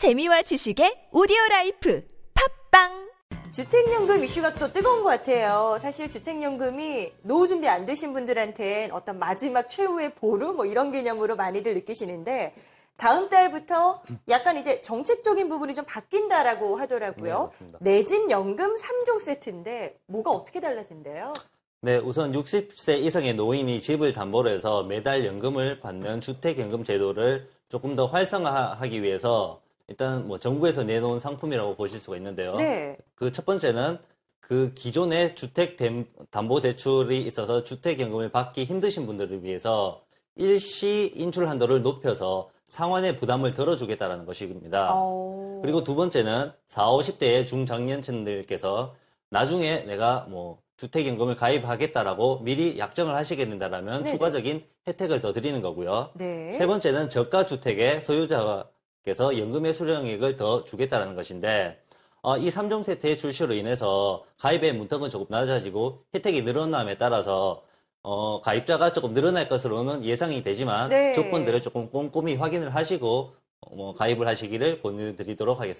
재미와 지식의 오디오 life 팟빵 주택연금 이슈가 또 뜨거운 것 같아요. 사실 주택연금이 노후 준비 안 되신 분들한테는 어떤 마지막 최후의 보루 뭐 이런 개념으로 많이들 느끼시는데 다음 달부터 약간 이제 정책적인 부분이 좀 바뀐다라고 네, 하더라고요. 맞습니다. 내집 연금 3종 세트인데 뭐가 어떻게 달라진대요? 네, 우선 60세 이상의 노인이 집을 담보로 해서 매달 연금을 받는 주택연금 제도를 조금 더 활성화하기 위해서 일단 뭐 정부에서 내놓은 상품이라고 보실 수가 있는데요. 네. 그 첫 번째는 그 기존의 주택 댐- 담보 대출이 있어서 주택 연금을 받기 힘드신 분들을 위해서 일시 인출 한도를 높여서 상환의 부담을 덜어주겠다라는 것입니다. 어... 그리고 두 번째는 40, 50대의 중장년층들께서 나중에 내가 뭐 주택연금을 가입하겠다라고 미리 약정을 하시게 된다라면 네네. 추가적인 혜택을 더 드리는 거고요. 네. 세 번째는 저가 주택의 소유자 께서 연금의 수령액을 더 주겠다라는 것인데 어, 이 3종 세트의 출시로 인해서 가입의 문턱은 조금 낮아지고 혜택이 늘어남에 따라서 어, 가입자가 조금 늘어날 것으로는 예상이 되지만 네. 조건들을 조금 꼼꼼히 확인을 하시고 어, 뭐 가입을 하시기를 권유드리도록 하겠습니다.